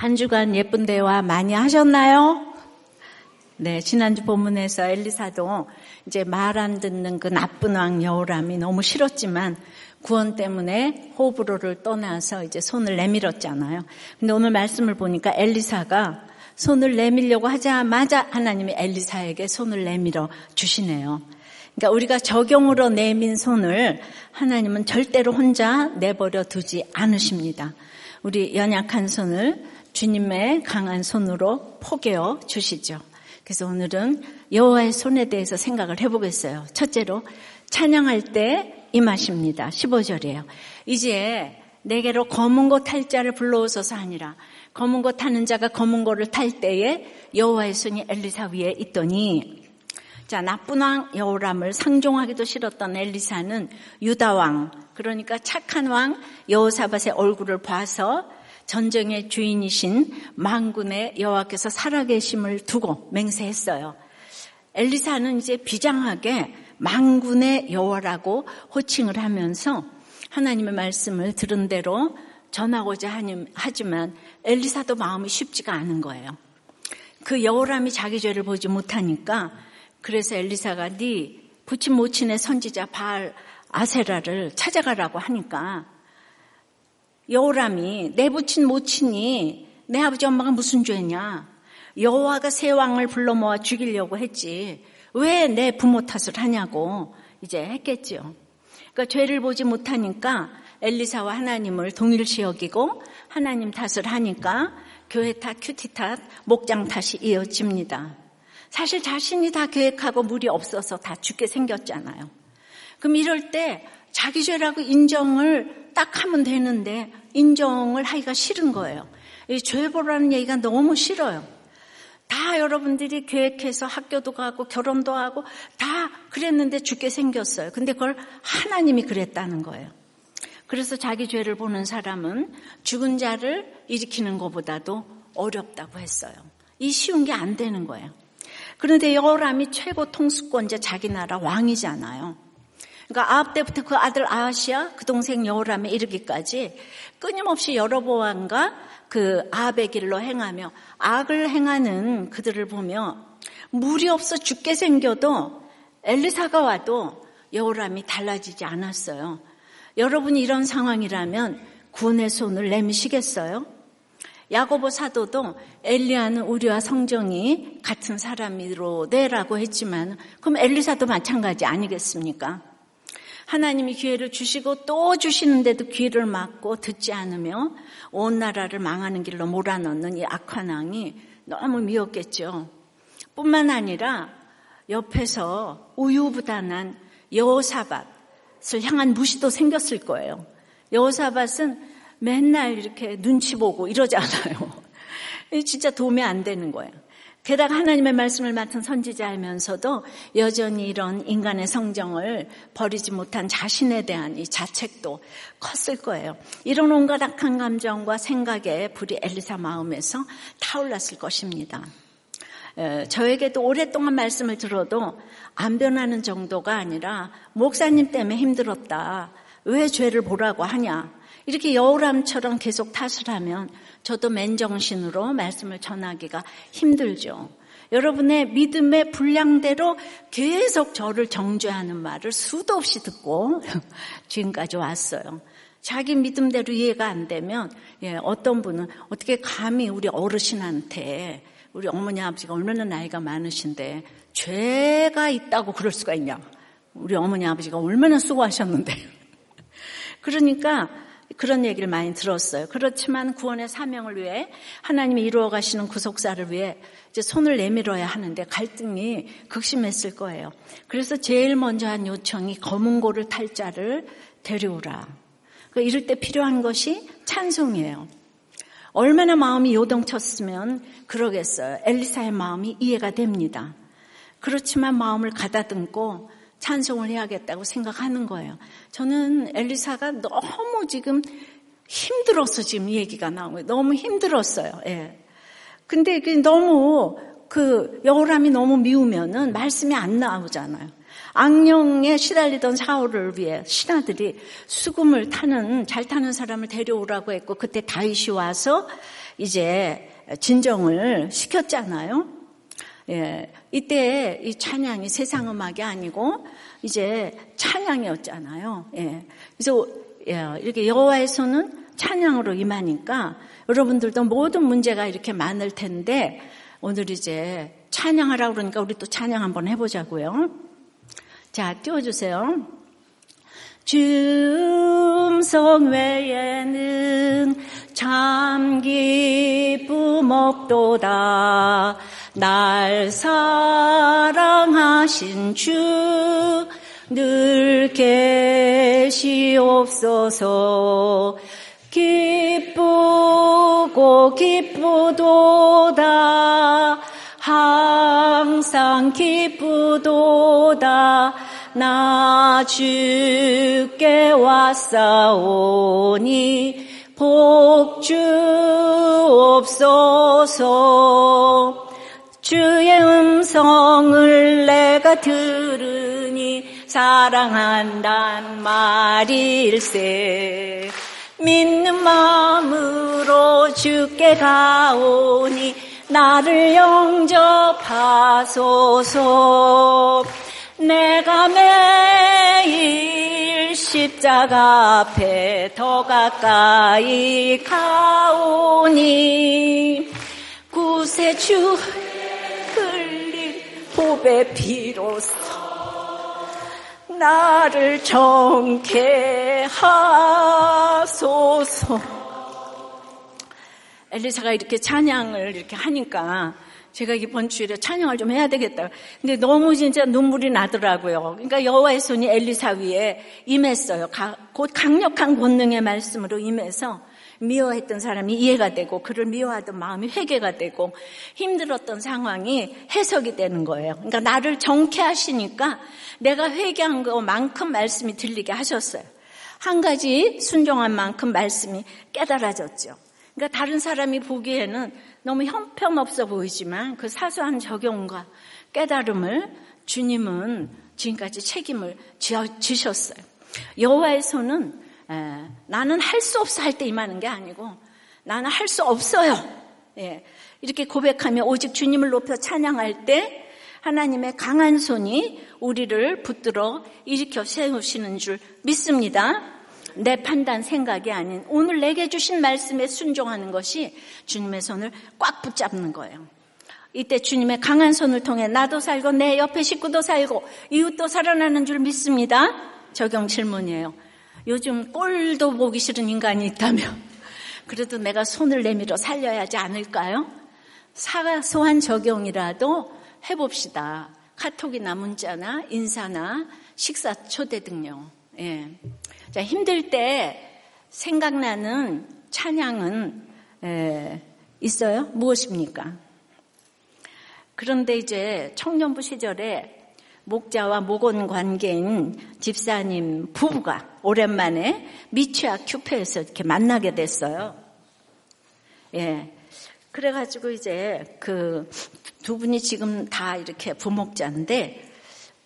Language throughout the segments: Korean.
한 주간 예쁜 대화 많이 하셨나요? 네, 지난주 본문에서 엘리사도 이제 말 안 듣는 그 나쁜 왕 여호람이 너무 싫었지만 구원 때문에 호브로를 떠나서 이제 손을 내밀었잖아요. 근데 오늘 말씀을 보니까 엘리사가 손을 내밀려고 하자마자 하나님이 엘리사에게 손을 내밀어 주시네요. 그러니까 우리가 적용으로 내민 손을 하나님은 절대로 혼자 내버려 두지 않으십니다. 우리 연약한 손을 주님의 강한 손으로 포개어 주시죠. 그래서 오늘은 여호와의 손에 대해서 생각을 해보겠어요. 첫째로 찬양할 때 임하십니다. 15절이에요. 이제 내게로 검은 거 탈 자를 불러오소서 하니라. 검은 거 타는 자가 검은 거를 탈 때에 여호와의 손이 엘리사 위에 있더니 자 나쁜 왕 여호람을 상종하기도 싫었던 엘리사는 유다 왕 그러니까 착한 왕 여호사밧의 얼굴을 봐서 전쟁의 주인이신 망군의 여호와께서 살아계심을 두고 맹세했어요. 엘리사는 이제 비장하게 망군의 여호와라고 호칭을 하면서 하나님의 말씀을 들은 대로 전하고자 하지만 엘리사도 마음이 쉽지가 않은 거예요. 그 여호람이 자기 죄를 보지 못하니까 그래서 엘리사가 네 부친 모친의 선지자 바알 아세라를 찾아가라고 하니까 여호람이 내 부친 모친이 내 아버지 엄마가 무슨 죄냐? 여호와가 새 왕을 불러 모아 죽이려고 했지. 왜 내 부모 탓을 하냐고 이제 했겠지요. 그러니까 죄를 보지 못하니까 엘리사와 하나님을 동일시 여기고 하나님 탓을 하니까 교회 탓, 큐티 탓, 목장 탓이 이어집니다. 사실 자신이 다 계획하고 물이 없어서 다 죽게 생겼잖아요. 그럼 이럴 때 자기 죄라고 인정을 딱 하면 되는데 인정을 하기가 싫은 거예요. 죄 보라는 얘기가 너무 싫어요. 다 여러분들이 계획해서 학교도 가고 결혼도 하고 다 그랬는데 죽게 생겼어요. 근데 그걸 하나님이 그랬다는 거예요. 그래서 자기 죄를 보는 사람은 죽은 자를 일으키는 것보다도 어렵다고 했어요. 이 쉬운 게 안 되는 거예요. 그런데 여호람이 최고 통수권자 자기 나라 왕이잖아요. 그러니까 아합 때부터 그 아들 아하시아 그 동생 여호람에 이르기까지 끊임없이 여러보암과 그 아합의 길로 행하며 악을 행하는 그들을 보며 물이 없어 죽게 생겨도 엘리사가 와도 여호람이 달라지지 않았어요. 여러분이 이런 상황이라면 구원의 손을 내미시겠어요? 야고보 사도도 엘리야는 우리와 성정이 같은 사람이로 내라고 했지만 그럼 엘리사도 마찬가지 아니겠습니까? 하나님이 기회를 주시고 또 주시는데도 귀를 막고 듣지 않으며 온 나라를 망하는 길로 몰아넣는 이 악한 왕이 너무 미웠겠죠. 뿐만 아니라 옆에서 우유부단한 여호사밧을 향한 무시도 생겼을 거예요. 여호사밧은 맨날 이렇게 눈치 보고 이러지 않아요. 진짜 도움이 안 되는 거예요. 게다가 하나님의 말씀을 맡은 선지자이면서도 여전히 이런 인간의 성정을 버리지 못한 자신에 대한 이 자책도 컸을 거예요. 이런 온갖 악한 감정과 생각에 불이 엘리사 마음에서 타올랐을 것입니다. 저에게도 오랫동안 말씀을 들어도 안 변하는 정도가 아니라 목사님 때문에 힘들었다. 왜 죄를 보라고 하냐? 이렇게 여우람처럼 계속 탓을 하면 저도 맨정신으로 말씀을 전하기가 힘들죠. 여러분의 믿음의 분량대로 계속 저를 정죄하는 말을 수도 없이 듣고 지금까지 왔어요. 자기 믿음대로 이해가 안 되면 예, 어떤 분은 어떻게 감히 우리 어르신한테 우리 어머니 아버지가 얼마나 나이가 많으신데 죄가 있다고 그럴 수가 있냐? 우리 어머니 아버지가 얼마나 수고하셨는데. 그러니까 그런 얘기를 많이 들었어요. 그렇지만 구원의 사명을 위해 하나님이 이루어 가시는 구속사를 위해 이제 손을 내밀어야 하는데 갈등이 극심했을 거예요. 그래서 제일 먼저 한 요청이 검은 고를 탈 자를 데려오라. 그 이럴 때 필요한 것이 찬송이에요. 얼마나 마음이 요동쳤으면 그러겠어요. 엘리사의 마음이 이해가 됩니다. 그렇지만 마음을 가다듬고 찬송을 해야겠다고 생각하는 거예요. 저는 엘리사가 너무 지금 힘들어서 지금 이 얘기가 나온 거예요. 너무 힘들었어요. 예. 근데 너무 그 여호람이 너무 미우면은 말씀이 안 나오잖아요. 악령에 시달리던 사울을 위해 신하들이 수금을 타는 잘 타는 사람을 데려오라고 했고 그때 다윗이 와서 이제 진정을 시켰잖아요. 예, 이때 이 찬양이 세상 음악이 아니고 이제 찬양이었잖아요. 예, 그래서 예, 이렇게 여호와에서는 찬양으로 임하니까 여러분들도 모든 문제가 이렇게 많을 텐데 오늘 이제 찬양하라고 그러니까 우리 또 찬양 한번 해보자고요. 자, 띄워주세요. 줌성 외에는 참 기쁨 없도다. 날 사랑하신 주 늘 계시옵소서. 기쁘고 기쁘도다. 항상 기쁘도다. 나 주께 왔사오니 복주옵소서 주의 음성을 내가 들으니 사랑한단 말일세. 믿는 마음으로 주께 가오니 나를 영접하소서. 내가 매일 십자가 앞에 더 가까이 가오니 구세주 흘린 보배 피로써 나를 정케 하소서 엘리사가 이렇게 찬양을 이렇게 하니까 제가 이번 주일에 찬양을 좀 해야 되겠다. 근데 너무 진짜 눈물이 나더라고요. 그러니까 여호와의 손이 엘리사 위에 임했어요. 곧 강력한 권능의 말씀으로 임해서 미워했던 사람이 이해가 되고 그를 미워하던 마음이 회개가 되고 힘들었던 상황이 해석이 되는 거예요. 그러니까 나를 정케 하시니까 내가 회개한 것만큼 말씀이 들리게 하셨어요. 한 가지 순종한 만큼 말씀이 깨달아졌죠. 그러니까 다른 사람이 보기에는 너무 형편없어 보이지만 그 사소한 적용과 깨달음을 주님은 지금까지 책임을 지셨어요. 여호와의 손은 나는 할 수 없어 할 때 임하는 게 아니고 나는 할 수 없어요. 예, 이렇게 고백하며 오직 주님을 높여 찬양할 때 하나님의 강한 손이 우리를 붙들어 일으켜 세우시는 줄 믿습니다. 내 판단 생각이 아닌 오늘 내게 주신 말씀에 순종하는 것이 주님의 손을 꽉 붙잡는 거예요. 이때 주님의 강한 손을 통해 나도 살고 내 옆에 식구도 살고 이웃도 살아나는 줄 믿습니다. 적용 질문이에요. 요즘 꼴도 보기 싫은 인간이 있다면 그래도 내가 손을 내밀어 살려야 하지 않을까요? 사소한 적용이라도 해봅시다. 카톡이나 문자나 인사나 식사 초대 등요. 예. 자, 힘들 때 생각나는 찬양은 에, 있어요? 무엇입니까? 그런데 이제 청년부 시절에 목자와 목원 관계인 집사님 부부가 오랜만에 미취학 큐페에서 이렇게 만나게 됐어요. 예. 그래가지고 이제 그 두 분이 지금 다 이렇게 부목자인데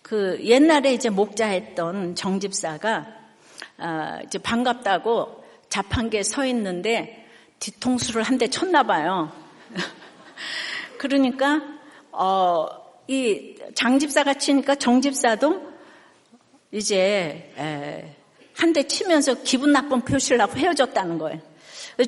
그 옛날에 이제 목자했던 정집사가 아, 이제 반갑다고 자판기에 서 있는데 뒤통수를 한 대 쳤나 봐요. 그러니까 어, 이 장집사가 치니까 정집사도 이제 한 대 치면서 기분 나쁜 표시를 하고 헤어졌다는 거예요.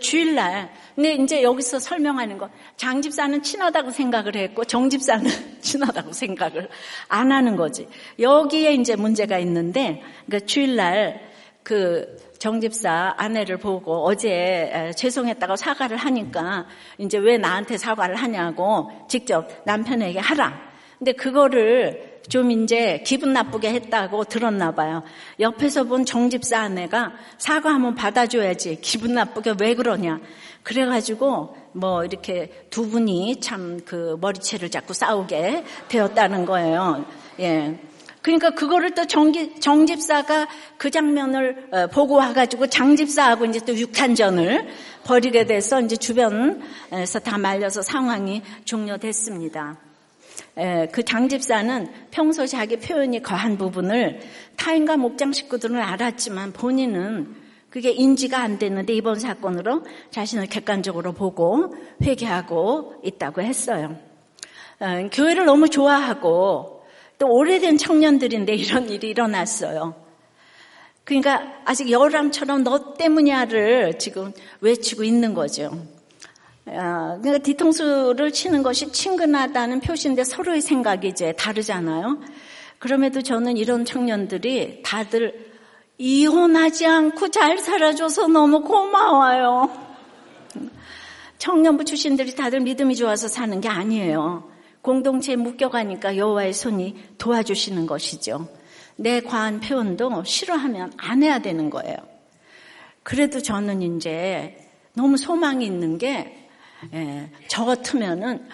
주일날. 근데 이제 여기서 설명하는 거, 장집사는 친하다고 생각을 했고, 정집사는 친하다고 생각을 안 하는 거지. 여기에 이제 문제가 있는데, 그러니까 주일날 그 정집사 아내를 보고 어제 죄송했다고 사과를 하니까 이제 왜 나한테 사과를 하냐고 직접 남편에게 하라. 근데 그거를 좀 이제 기분 나쁘게 했다고 들었나 봐요. 옆에서 본 정집사 아내가 사과 한번 받아줘야지. 기분 나쁘게 왜 그러냐. 그래가지고 뭐 이렇게 두 분이 참 그 머리채를 잡고 싸우게 되었다는 거예요. 예. 그러니까 그거를 또 정기, 정집사가 그 장면을 어, 보고 와가지고 장집사하고 이제 또 육탄전을 벌이게 돼서 이제 주변에서 다 말려서 상황이 종료됐습니다. 그 장집사는 평소 자기 표현이 거한 부분을 타인과 목장 식구들은 알았지만 본인은 그게 인지가 안 됐는데 이번 사건으로 자신을 객관적으로 보고 회개하고 있다고 했어요. 어, 교회를 너무 좋아하고 또 오래된 청년들인데 이런 일이 일어났어요. 그러니까 아직 열람처럼 너 때문이야를 지금 외치고 있는 거죠. 어, 그러니까 뒤통수를 치는 것이 친근하다는 표시인데 서로의 생각이 이제 다르잖아요. 그럼에도 저는 이런 청년들이 다들 이혼하지 않고 잘 살아줘서 너무 고마워요. 청년부 출신들이 다들 믿음이 좋아서 사는 게 아니에요. 공동체에 묶여가니까 여호와의 손이 도와주시는 것이죠. 내 과한 표현도 싫어하면 안 해야 되는 거예요. 그래도 저는 이제 너무 소망이 있는 게, 예, 저 같으면은,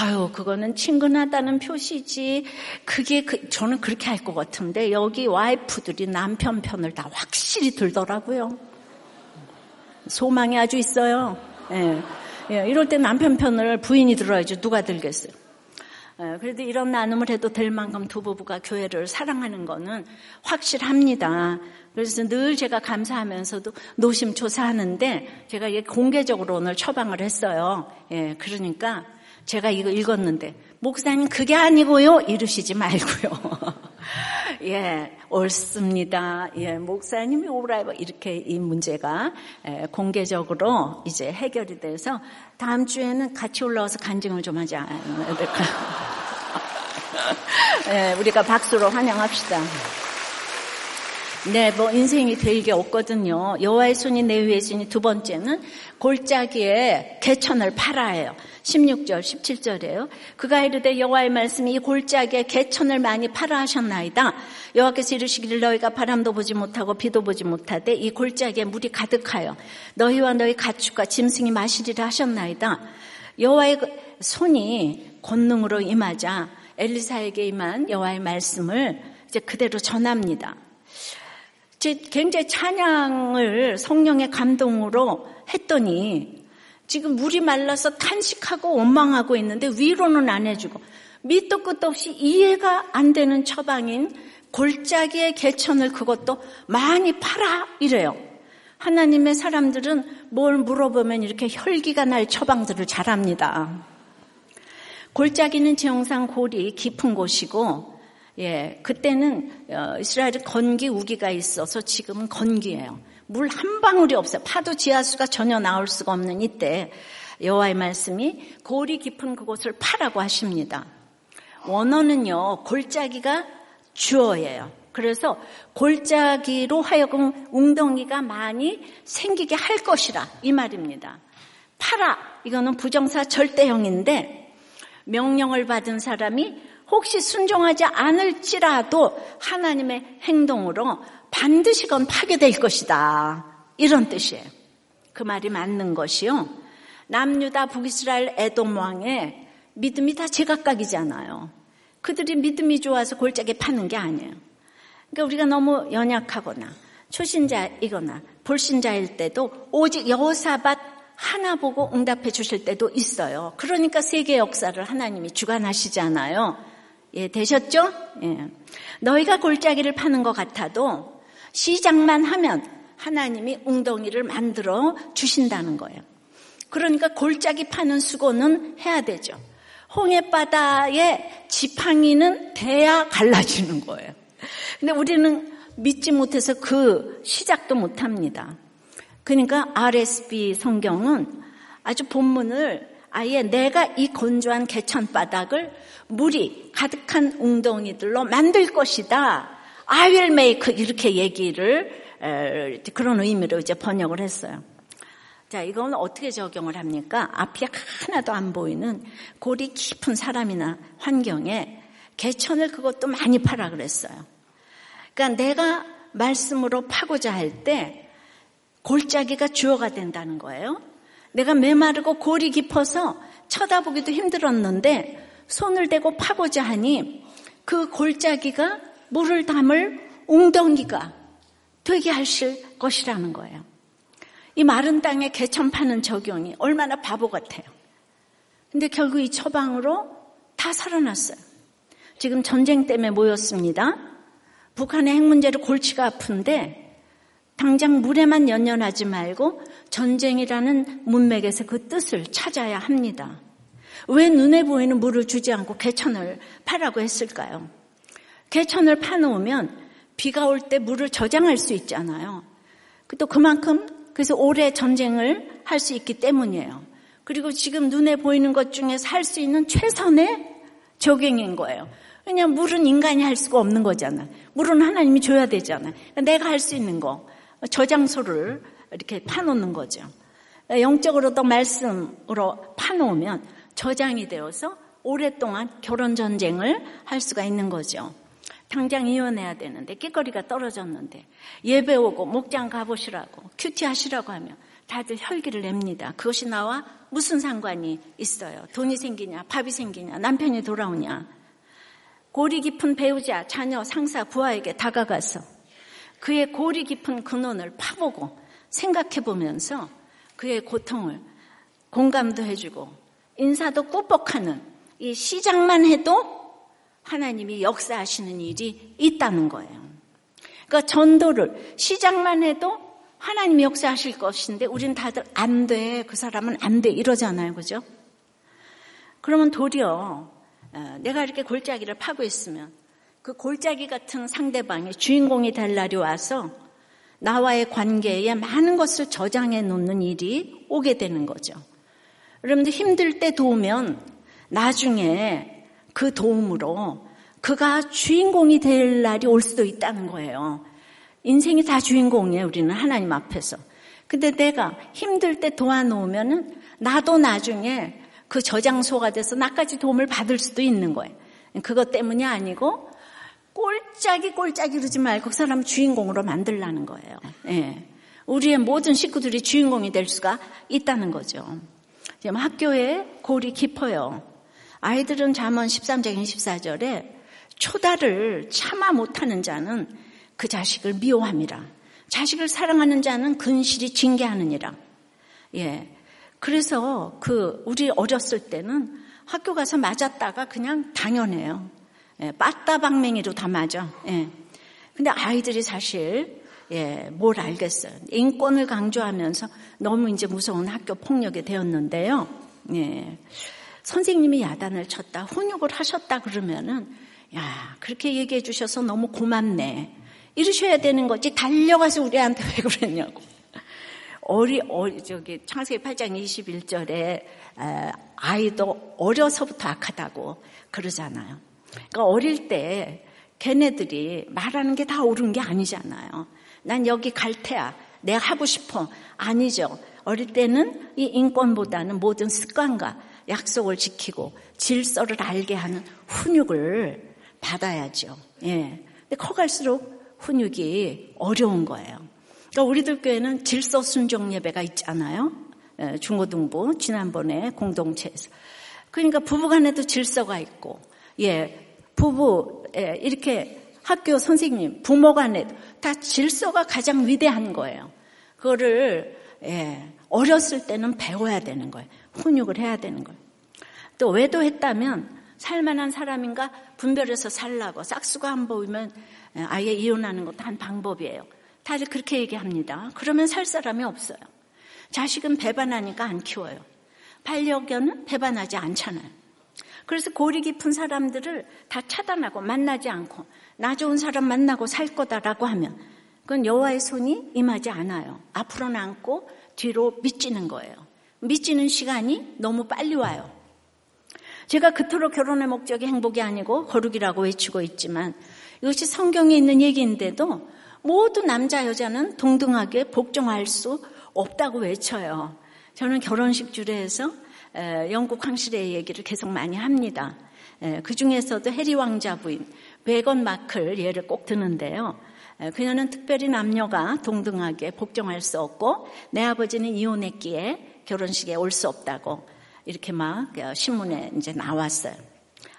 아유, 그거는 친근하다는 표시지. 그게, 그, 저는 그렇게 할 것 같은데, 여기 와이프들이 남편 편을 다 확실히 들더라고요. 소망이 아주 있어요. 예. 예, 이럴 때 남편 편을 부인이 들어야지 누가 들겠어요. 예, 그래도 이런 나눔을 해도 될 만큼 두 부부가 교회를 사랑하는 거는 확실합니다. 그래서 늘 제가 감사하면서도 노심초사하는데 제가 공개적으로 오늘 처방을 했어요. 예, 그러니까 제가 이거 읽었는데 목사님 그게 아니고요 이러시지 말고요. 예, 옳습니다. 예, 목사님이 오라 이렇게 이 문제가 예, 공개적으로 이제 해결이 돼서 다음 주에는 같이 올라와서 간증을 좀 하지 될까? 예, 우리가 박수로 환영합시다. 네, 뭐 인생이 될게 없거든요. 여호와의 손이 내 위에 있으니 두 번째는 골짜기에 개천을 팔아요. 16절, 17절이에요. 그가 이르되 여호와의 말씀이 이 골짜기에 개천을 많이 팔아 하셨나이다. 여호와께서 이르시기를 너희가 바람도 보지 못하고 비도 보지 못하되 이 골짜기에 물이 가득하여 너희와 너희 가축과 짐승이 마시리라 하셨나이다. 여호와의 그 손이 권능으로 임하자 엘리사에게 임한 여호와의 말씀을 이제 그대로 전합니다. 굉장히 찬양을 성령의 감동으로 했더니 지금 물이 말라서 탄식하고 원망하고 있는데 위로는 안 해주고 밑도 끝도 없이 이해가 안 되는 처방인 골짜기의 개천을 그것도 많이 팔아 이래요. 하나님의 사람들은 뭘 물어보면 이렇게 혈기가 날 처방들을 잘합니다. 골짜기는 지형상 골이 깊은 곳이고 예, 그때는 어, 이스라엘 건기 우기가 있어서 지금은 건기예요. 물 한 방울이 없어요. 파도 지하수가 전혀 나올 수가 없는 이때 여호와의 말씀이 골이 깊은 그곳을 파라고 하십니다. 원어는요 골짜기가 주어예요. 그래서 골짜기로 하여금 웅덩이가 많이 생기게 할 것이라 이 말입니다. 파라 이거는 부정사 절대형인데 명령을 받은 사람이 혹시 순종하지 않을지라도 하나님의 행동으로 반드시 건 파괴될 것이다. 이런 뜻이에요. 그 말이 맞는 것이요. 남유다 북이스라엘 에돔 왕의 믿음이 다 제각각이잖아요. 그들이 믿음이 좋아서 골짜기 파는 게 아니에요. 그러니까 우리가 너무 연약하거나 초신자이거나 불신자일 때도 오직 여호사밭 하나 보고 응답해 주실 때도 있어요. 그러니까 세계 역사를 하나님이 주관하시잖아요. 예, 되셨죠? 예. 너희가 골짜기를 파는 것 같아도 시작만 하면 하나님이 웅덩이를 만들어 주신다는 거예요. 그러니까 골짜기 파는 수고는 해야 되죠. 홍해바다의 지팡이는 돼야 갈라지는 거예요. 근데 우리는 믿지 못해서 그 시작도 못 합니다. 그러니까 RSB 성경은 아주 본문을 아예 내가 이 건조한 개천바닥을 물이 가득한 웅덩이들로 만들 것이다. I will make 이렇게 얘기를 그런 의미로 이제 번역을 했어요. 자, 이건 어떻게 적용을 합니까? 앞이 하나도 안 보이는 골이 깊은 사람이나 환경에 개천을 그것도 많이 파라 그랬어요. 그러니까 내가 말씀으로 파고자 할 때 골짜기가 주어가 된다는 거예요. 내가 메마르고 골이 깊어서 쳐다보기도 힘들었는데 손을 대고 파고자 하니 그 골짜기가 물을 담을 웅덩이가 되게 하실 것이라는 거예요. 이 마른 땅에 개천 파는 적용이 얼마나 바보 같아요. 근데 결국 이 처방으로 다 살아났어요. 지금 전쟁 때문에 모였습니다. 북한의 핵 문제로 골치가 아픈데 당장 물에만 연연하지 말고 전쟁이라는 문맥에서 그 뜻을 찾아야 합니다. 왜 눈에 보이는 물을 주지 않고 개천을 파라고 했을까요? 개천을 파놓으면 비가 올 때 물을 저장할 수 있잖아요. 또 그만큼 그래서 오래 전쟁을 할 수 있기 때문이에요. 그리고 지금 눈에 보이는 것 중에서 할 수 있는 최선의 적용인 거예요. 왜냐하면 물은 인간이 할 수가 없는 거잖아. 물은 하나님이 줘야 되잖아. 내가 할 수 있는 거 저장소를 이렇게 파놓는 거죠. 영적으로도 말씀으로 파놓으면 저장이 되어서 오랫동안 결혼 전쟁을 할 수가 있는 거죠. 당장 이혼해야 되는데 끼거리가 떨어졌는데 예배 오고 목장 가보시라고 큐티 하시라고 하면 다들 혈기를 냅니다. 그것이 나와 무슨 상관이 있어요? 돈이 생기냐, 밥이 생기냐, 남편이 돌아오냐. 고리 깊은 배우자, 자녀, 상사, 부하에게 다가가서 그의 고리 깊은 근원을 파보고 생각해 보면서 그의 고통을 공감도 해주고 인사도 꾸벅하는 이 시작만 해도 하나님이 역사하시는 일이 있다는 거예요. 그러니까 전도를 시작만 해도 하나님이 역사하실 것인데 우리는 다들 안 돼. 그 사람은 안 돼. 이러잖아요. 그죠? 그러면 도리어 어, 내가 이렇게 골짜기를 파고 있으면 그 골짜기 같은 상대방이 주인공이 될 날이 와서 나와의 관계에 많은 것을 저장해 놓는 일이 오게 되는 거죠. 여러분들 힘들 때 도우면 나중에 그 도움으로 그가 주인공이 될 날이 올 수도 있다는 거예요. 인생이 다 주인공이에요, 우리는 하나님 앞에서. 근데 내가 힘들 때 도와놓으면은 나도 나중에 그 저장소가 돼서 나까지 도움을 받을 수도 있는 거예요. 그것 때문이 아니고 꼴짝이 꼴짝이 그러지 말고 그 사람 주인공으로 만들라는 거예요. 예. 우리의 모든 식구들이 주인공이 될 수가 있다는 거죠. 지금 학교에 골이 깊어요. 아이들은 잠언 13장 24절에 초다를 참아 못하는 자는 그 자식을 미워함이라. 자식을 사랑하는 자는 근실이 징계하느니라. 예. 그래서 그 우리 어렸을 때는 학교 가서 맞았다가 그냥 당연해요. 예, 빠따방맹이로 다 맞아. 예. 근데 아이들이 사실 예, 뭘 알겠어요. 인권을 강조하면서 너무 이제 무서운 학교 폭력이 되었는데요. 예. 선생님이 야단을 쳤다, 훈육을 하셨다 그러면은 야 그렇게 얘기해 주셔서 너무 고맙네. 이러셔야 되는 거지 달려가서 우리한테 왜 그랬냐고. 어리, 어리 저기 창세기 8장 21절에 아이도 어려서부터 악하다고 그러잖아요. 그러니까 어릴 때 걔네들이 말하는 게 다 옳은 게 아니잖아요. 난 여기 갈 테야. 내가 하고 싶어. 아니죠. 어릴 때는 이 인권보다는 모든 습관과 약속을 지키고 질서를 알게 하는 훈육을 받아야죠. 예. 근데 커갈수록 훈육이 어려운 거예요. 그러니까 우리들 교회는 질서 순종 예배가 있잖아요. 예, 중고등부 지난번에 공동체에서. 그러니까 부부간에도 질서가 있고, 예, 부부 예, 이렇게 학교 선생님, 부모 간에 다 질서가 가장 위대한 거예요. 그거를 예, 어렸을 때는 배워야 되는 거예요. 훈육을 해야 되는 거예요. 또 외도했다면 살만한 사람인가 분별해서 살라고 싹수가 안 보이면 아예 이혼하는 것도 한 방법이에요. 다들 그렇게 얘기합니다. 그러면 살 사람이 없어요. 자식은 배반하니까 안 키워요. 반려견은 배반하지 않잖아요. 그래서 고리 깊은 사람들을 다 차단하고 만나지 않고 나 좋은 사람 만나고 살 거다라고 하면 그건 여호와의 손이 임하지 않아요. 앞으로는 않고 뒤로 미치는 거예요. 미치는 시간이 너무 빨리 와요. 제가 그토록 결혼의 목적이 행복이 아니고 거룩이라고 외치고 있지만 이것이 성경에 있는 얘기인데도 모두 남자 여자는 동등하게 복종할 수 없다고 외쳐요. 저는 결혼식 주례에서 영국 황실의 얘기를 계속 많이 합니다. 그 중에서도 해리 왕자 부인 베건 마클 예를 꼭 드는데요. 그녀는 특별히 남녀가 동등하게 복종할 수 없고 내 아버지는 이혼했기에 결혼식에 올 수 없다고 이렇게 막 어, 신문에 이제 나왔어요.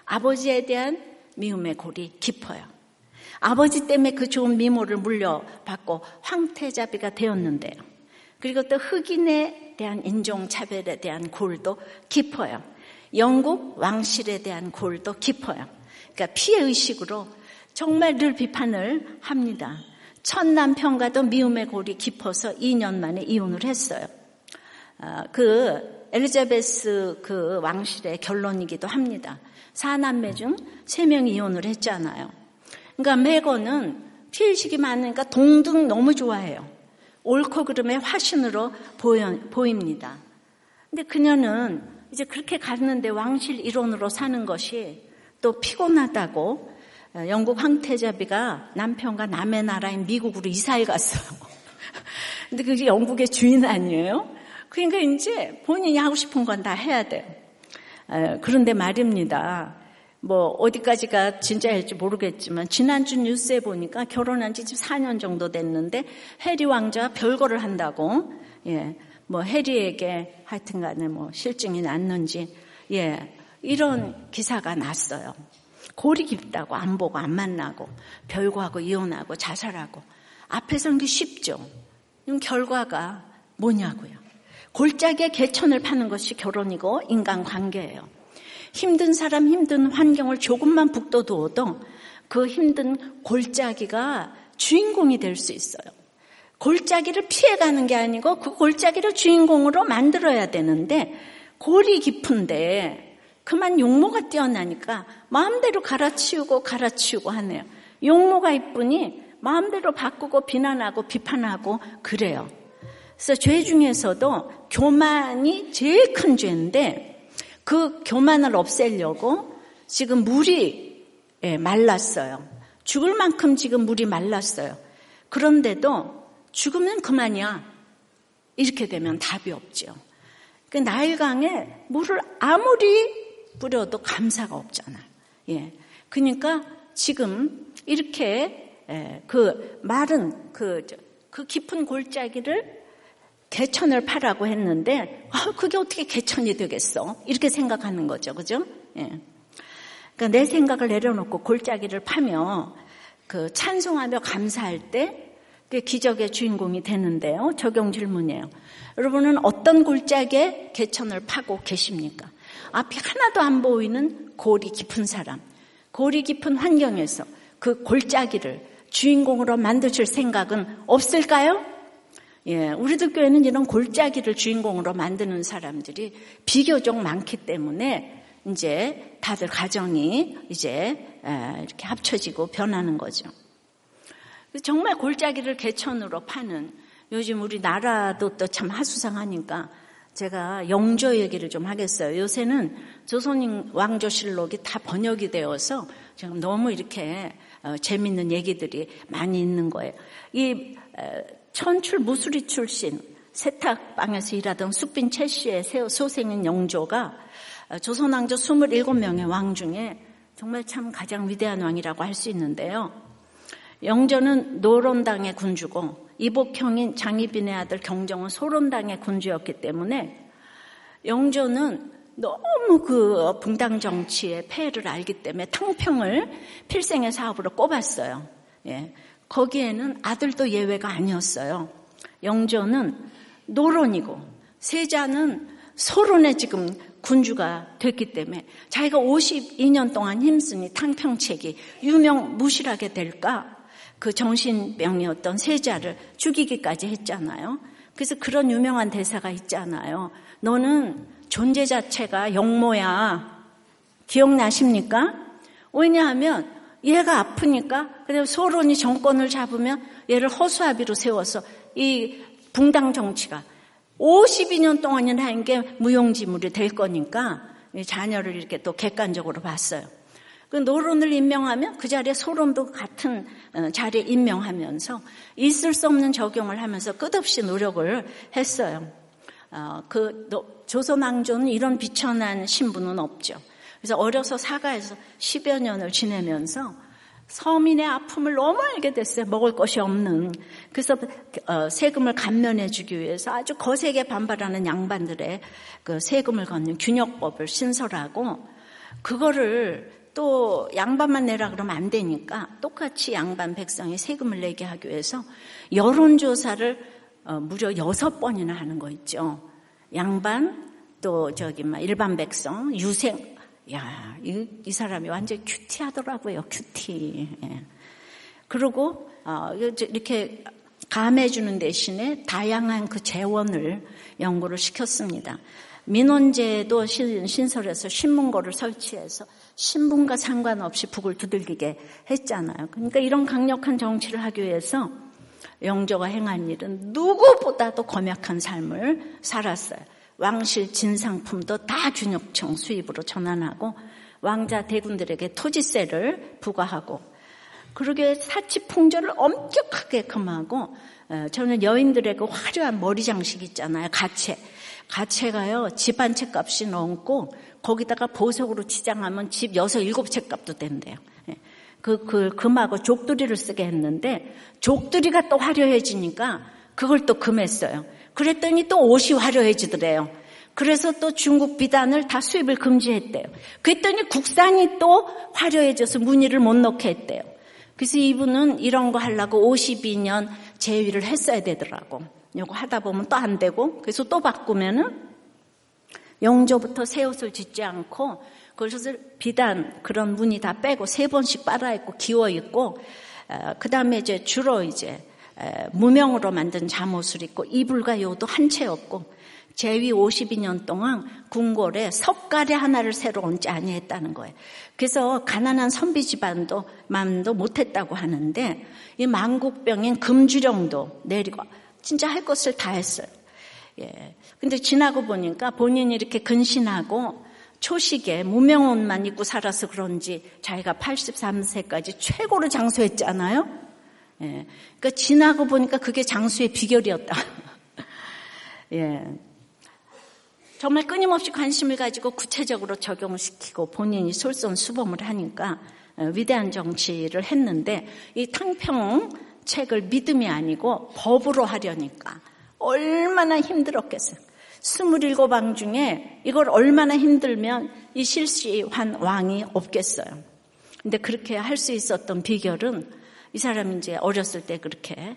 아버지에 대한 미움의 골이 깊어요. 아버지 때문에 그 좋은 미모를 물려받고 황태자비가 되었는데요. 그리고 또 흑인에 대한 인종차별에 대한 골도 깊어요. 영국 왕실에 대한 골도 깊어요. 그러니까 피해의식으로 정말 늘 비판을 합니다. 첫 남편과도 미움의 골이 깊어서 2년 만에 이혼을 했어요. 아, 그 엘리자베스 그 왕실의 결론이기도 합니다. 사남매 중세 명이 이혼을 했잖아요. 그러니까 메건은 피해식이 많으니까 동등 너무 좋아해요. 옳고 그름의 화신으로 보입니다. 근데 그녀는 이제 그렇게 갔는데 왕실 일원으로 사는 것이 또 피곤하다고 어, 영국 황태자비가 남편과 남의 나라인 미국으로 이사해 갔어요. 근데 그게 영국의 주인 아니에요? 그러니까 이제 본인이 하고 싶은 건 다 해야 돼. 어, 그런데 말입니다. 뭐 어디까지가 진짜일지 모르겠지만 지난주 뉴스에 보니까 결혼한 지 4년 정도 됐는데 해리 왕자 별거를 한다고 예. 뭐 해리에게 하여튼 간에 뭐 실증이 났는지 예. 이런 기사가 났어요. 골이 깊다고 안 보고 안 만나고 별거하고 이혼하고 자살하고 앞에서는 게 쉽죠. 그럼 결과가 뭐냐고요. 골짜기에 개천을 파는 것이 결혼이고 인간관계예요. 힘든 사람 힘든 환경을 조금만 북돋워도 그 힘든 골짜기가 주인공이 될 수 있어요. 골짜기를 피해가는 게 아니고 그 골짜기를 주인공으로 만들어야 되는데 골이 깊은데 그만 용모가 뛰어나니까 마음대로 갈아치우고 갈아치우고 하네요. 용모가 이쁘니 마음대로 바꾸고 비난하고 비판하고 그래요. 그래서 죄 중에서도 교만이 제일 큰 죄인데 그 교만을 없애려고 지금 물이 예, 말랐어요. 죽을 만큼 지금 물이 말랐어요. 그런데도 죽으면 그만이야. 이렇게 되면 답이 없죠. 그 나일강에 물을 아무리 뿌려도 감사가 없잖아. 예. 그러니까 지금 이렇게 예, 그 마른 그, 그 깊은 골짜기를 개천을 파라고 했는데 아, 그게 어떻게 개천이 되겠어? 이렇게 생각하는 거죠, 그죠? 예. 그러니까 내 생각을 내려놓고 골짜기를 파며 그 찬송하며 감사할 때그 기적의 주인공이 되는데요. 적용 질문이에요. 여러분은 어떤 골짜기에 개천을 파고 계십니까? 앞이 하나도 안 보이는 골이 깊은 사람, 골이 깊은 환경에서 그 골짜기를 주인공으로 만드실 생각은 없을까요? 예, 우리들 교회는 이런 골짜기를 주인공으로 만드는 사람들이 비교적 많기 때문에 이제 다들 가정이 이제 이렇게 합쳐지고 변하는 거죠. 정말 골짜기를 개천으로 파는 요즘 우리 나라도 또 참 하수상하니까 제가 영조 얘기를 좀 하겠어요. 요새는 조선 왕조실록이 다 번역이 되어서 지금 너무 이렇게 어, 재밌는 얘기들이 많이 있는 거예요. 이 천출 무수리 출신 세탁방에서 일하던 숙빈 최 씨의 소생인 영조가 어, 조선 왕조 27명의 왕 중에 정말 참 가장 위대한 왕이라고 할 수 있는데요. 영조는 노론당의 군주고 이복형인 장희빈의 아들 경정은 소론당의 군주였기 때문에 영조는 너무 그 붕당 정치의 폐해를 알기 때문에 탕평을 필생의 사업으로 꼽았어요. 예. 거기에는 아들도 예외가 아니었어요. 영조는 노론이고 세자는 소론에 지금 군주가 됐기 때문에 자기가 52년 동안 힘쓰니 탕평책이 유명 무실하게 될까 그 정신병이었던 세자를 죽이기까지 했잖아요. 그래서 그런 유명한 대사가 있잖아요. 너는 존재 자체가 영모야. 기억나십니까? 왜냐하면 얘가 아프니까 그래서 소론이 정권을 잡으면 얘를 허수아비로 세워서 이 붕당 정치가 52년 동안이나 한 게 무용지물이 될 거니까 자녀를 이렇게 또 객관적으로 봤어요. 그 노론을 임명하면 그 자리에 소론도 같은 어, 자리에 임명하면서 있을 수 없는 적용을 하면서 끝없이 노력을 했어요. 어, 그 조선 왕조는 이런 비천한 신분은 없죠. 그래서 어려서 사가에서 10여 년을 지내면서 서민의 아픔을 너무 알게 됐어요. 먹을 것이 없는. 그래서 어, 세금을 감면해 주기 위해서 아주 거세게 반발하는 양반들의 그 세금을 걷는 균역법을 신설하고 그거를 또 양반만 내라 그러면 안 되니까 똑같이 양반 백성이 세금을 내게 하기 위해서 여론조사를 어, 무려 여섯 번이나 하는 거 있죠. 양반 또 저기 막 일반 백성 유생 야, 이, 이 사람이 완전 큐티하더라고요, 큐티. 예. 그리고 어, 이렇게 감해주는 대신에 다양한 그 재원을 연구를 시켰습니다. 민원제도 신설해서 신문고를 설치해서 신분과 상관없이 북을 두들기게 했잖아요. 그러니까 이런 강력한 정치를 하기 위해서 영조가 행한 일은 누구보다도 검약한 삶을 살았어요. 왕실 진상품도 다 균역청 수입으로 전환하고 왕자 대군들에게 토지세를 부과하고 그러게 사치 풍조를 엄격하게 금하고 어, 저는 여인들의 그 화려한 머리 장식 있잖아요. 가채. 가채가요, 집 한 채 값이 넘고, 거기다가 보석으로 치장하면 집 여섯, 일곱 채 값도 된대요. 예. 그, 그, 금하고 족두리를 쓰게 했는데, 족두리가 또 화려해지니까, 그걸 또 금했어요. 그랬더니 또 옷이 화려해지더래요. 그래서 또 중국 비단을 다 수입을 금지했대요. 그랬더니 국산이 또 화려해져서 무늬를 못 넣게 했대요. 그래서 이분은 이런 거 하려고 52년 제위를 했어야 되더라고. 요거 하다 보면 또 안 되고 그래서 또 바꾸면은 영조부터 새 옷을 짓지 않고 그것을 비단 그런 무늬 다 빼고 세 번씩 빨아 입고 기워 입고 어, 그 다음에 이제 주로 이제 무명으로 만든 잠옷을 입고 이불과 요도 한 채 없고 제위 52년 동안 궁궐에 석가래 하나를 새로 얹지 아니했다는 거예요. 그래서 가난한 선비 집안도 마음도 못했다고 하는데 이 만국병인 금주령도 내리고 진짜 할 것을 다 했어요. 예. 근데 지나고 보니까 본인이 이렇게 근신하고 초식에 무명옷만 입고 살아서 그런지 자기가 83세까지 최고로 장수했잖아요. 예. 그러니까 지나고 보니까 그게 장수의 비결이었다. 예. 정말 끊임없이 관심을 가지고 구체적으로 적용을 시키고 본인이 솔선수범을 하니까 어, 위대한 정치를 했는데 이 탕평 책을 믿음이 아니고 법으로 하려니까 얼마나 힘들었겠어요. 27왕 중에 이걸 얼마나 힘들면 이 실시한 왕이 없겠어요. 근데 그렇게 할 수 있었던 비결은 이 사람이 이제 어렸을 때 그렇게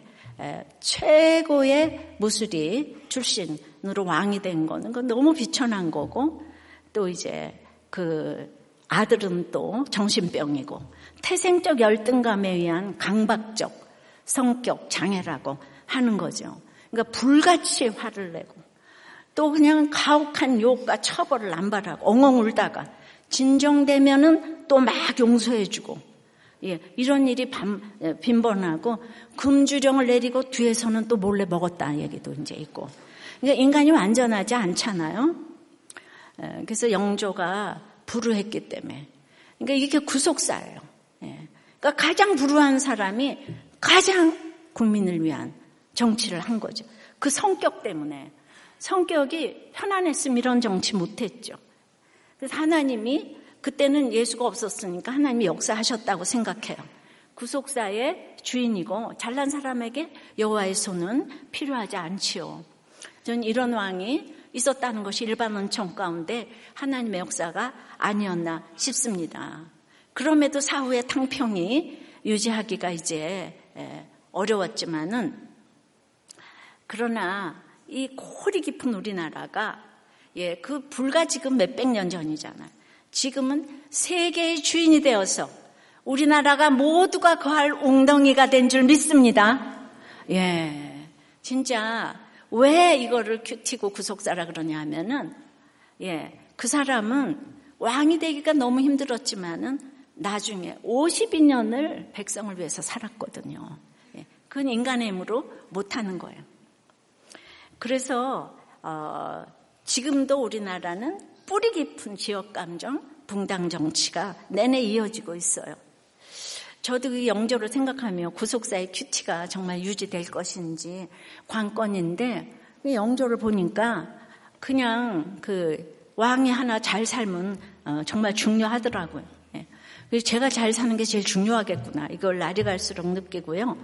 최고의 무술이 출신으로 왕이 된 거는 그 너무 비천한 거고 또 이제 그 아들은 또 정신병이고 태생적 열등감에 의한 강박적 성격 장애라고 하는 거죠. 그러니까 불같이 화를 내고 또 그냥 가혹한 욕과 처벌을 남발하고 엉엉 울다가 진정되면은 또 막 용서해주고 예, 이런 일이 밤, 예, 빈번하고 금주령을 내리고 뒤에서는 또 몰래 먹었다는 얘기도 이제 있고 그러니까 인간이 완전하지 않잖아요. 예, 그래서 영조가 불우했기 때문에 그러니까 이게 구속사예요. 예, 그러니까 가장 불우한 사람이 가장 국민을 위한 정치를 한 거죠. 그 성격 때문에 성격이 편안했으면 이런 정치 못했죠. 그래서 하나님이 그때는 예수가 없었으니까 하나님이 역사하셨다고 생각해요. 구속사의 주인이고 잘난 사람에게 여호와의 손은 필요하지 않지요. 저는 이런 왕이 있었다는 것이 일반 원청 가운데 하나님의 역사가 아니었나 싶습니다. 그럼에도 사후에 탕평이 유지하기가 이제 어려웠지만은 그러나 이 골이 깊은 우리나라가 예, 그 불과 지금 몇백 년 전이잖아요. 지금은 세계의 주인이 되어서 우리나라가 모두가 거할 웅덩이가 된 줄 믿습니다. 예. 진짜 왜 이거를 큐티고 구속사라 그러냐 하면은 예. 그 사람은 왕이 되기가 너무 힘들었지만은 나중에 52년을 백성을 위해서 살았거든요. 예, 그건 인간의 힘으로 못하는 거예요. 그래서 어, 지금도 우리나라는 뿌리 깊은 지역 감정, 붕당 정치가 내내 이어지고 있어요. 저도 그 영조를 생각하며 구속사의 큐티가 정말 유지될 것인지 관건인데 영조를 보니까 그냥 그 왕이 하나 잘 살면 어, 정말 중요하더라고요. 그래서 제가 잘 사는 게 제일 중요하겠구나. 이걸 날이 갈수록 느끼고요.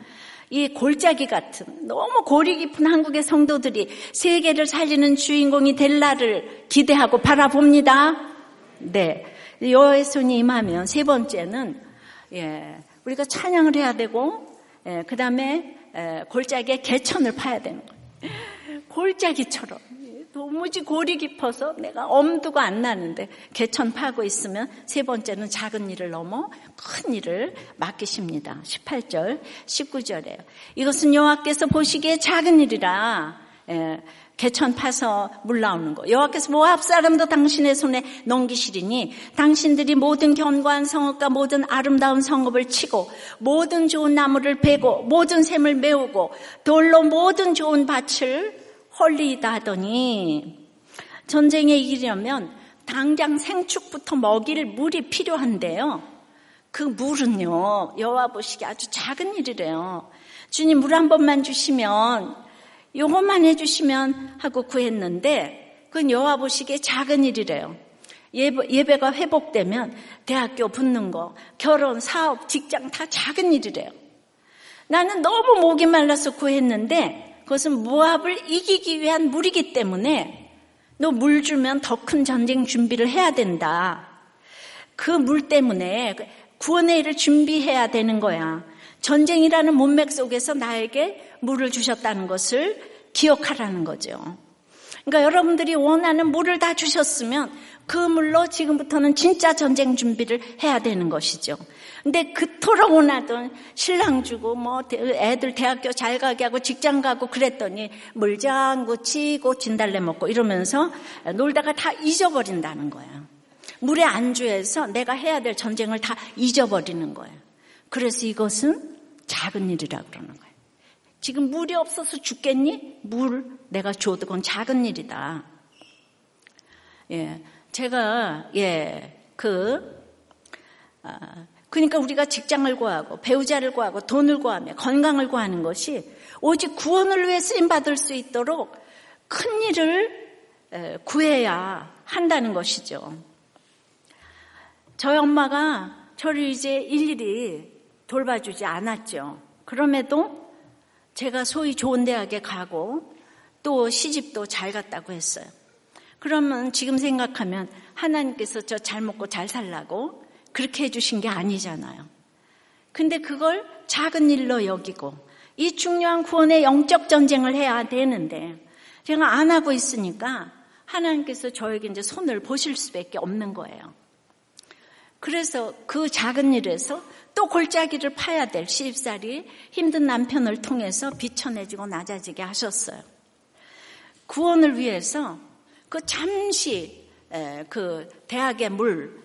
이 골짜기 같은 너무 골이 깊은 한국의 성도들이 세계를 살리는 주인공이 될 날을 기대하고 바라봅니다. 네. 여호와의 손이 임하면 세 번째는 예, 우리가 찬양을 해야 되고 예, 그다음에 예, 골짜기에 개천을 파야 되는 거예요. 골짜기처럼 도무지 골이 깊어서 내가 엄두가 안 나는데 개천 파고 있으면 세 번째는 작은 일을 넘어 큰 일을 맡기십니다. 18절, 19절에요. 이것은 여호와께서 보시기에 작은 일이라 예, 개천 파서 물 나오는 거. 여호와께서 모압 사람도 당신의 손에 넘기시리니 당신들이 모든 견고한 성읍과 모든 아름다운 성읍을 치고 모든 좋은 나무를 베고 모든 샘을 메우고 돌로 모든 좋은 밭을 헐리다 하더니 전쟁에 이기려면 당장 생축부터 먹일 물이 필요한데요. 그 물은요, 여호와 보시기 아주 작은 일이래요. 주님 물 한 번만 주시면, 요것만 해주시면 하고 구했는데, 그건 여호와 보시기에 작은 일이래요. 예배, 가 회복되면 대학교 붙는 거, 결혼, 사업, 직장 다 작은 일이래요. 나는 너무 목이 말라서 구했는데 그것은 모압을 이기기 위한 물이기 때문에 너 물 주면 더 큰 전쟁 준비를 해야 된다. 그 물 때문에 구원의 일을 준비해야 되는 거야. 전쟁이라는 문맥 속에서 나에게 물을 주셨다는 것을 기억하라는 거죠. 그러니까 여러분들이 원하는 물을 다 주셨으면 그 물로 지금부터는 진짜 전쟁 준비를 해야 되는 것이죠. 근데 그토록 원하던 신랑 주고 뭐 애들 대학교 잘 가게 하고 직장 가고 그랬더니 물장구 치고 진달래 먹고 이러면서 놀다가 다 잊어버린다는 거야. 물에 안주해서 내가 해야 될 전쟁을 다 잊어버리는 거야. 그래서 이것은 작은 일이라 그러는 거야. 지금 물이 없어서 죽겠니? 물 내가 줘도 그건 작은 일이다. 예, 제가 예그 아, 그러니까 우리가 직장을 구하고 배우자를 구하고 돈을 구하며 건강을 구하는 것이 오직 구원을 위해 쓰임 받을 수 있도록 큰 일을 구해야 한다는 것이죠. 저희 엄마가 저를 이제 일일이 돌봐주지 않았죠. 그럼에도 제가 소위 좋은 대학에 가고 또 시집도 잘 갔다고 했어요. 그러면 지금 생각하면 하나님께서 저 잘 먹고 잘 살라고 그렇게 해주신 게 아니잖아요. 근데 그걸 작은 일로 여기고 이 중요한 구원의 영적 전쟁을 해야 되는데 제가 안 하고 있으니까 하나님께서 저에게 이제 손을 보실 수밖에 없는 거예요. 그래서 그 작은 일에서 또 골짜기를 파야 될 시집살이 힘든 남편을 통해서 비천해지고 낮아지게 하셨어요. 구원을 위해서 그 잠시 그 대학의 물,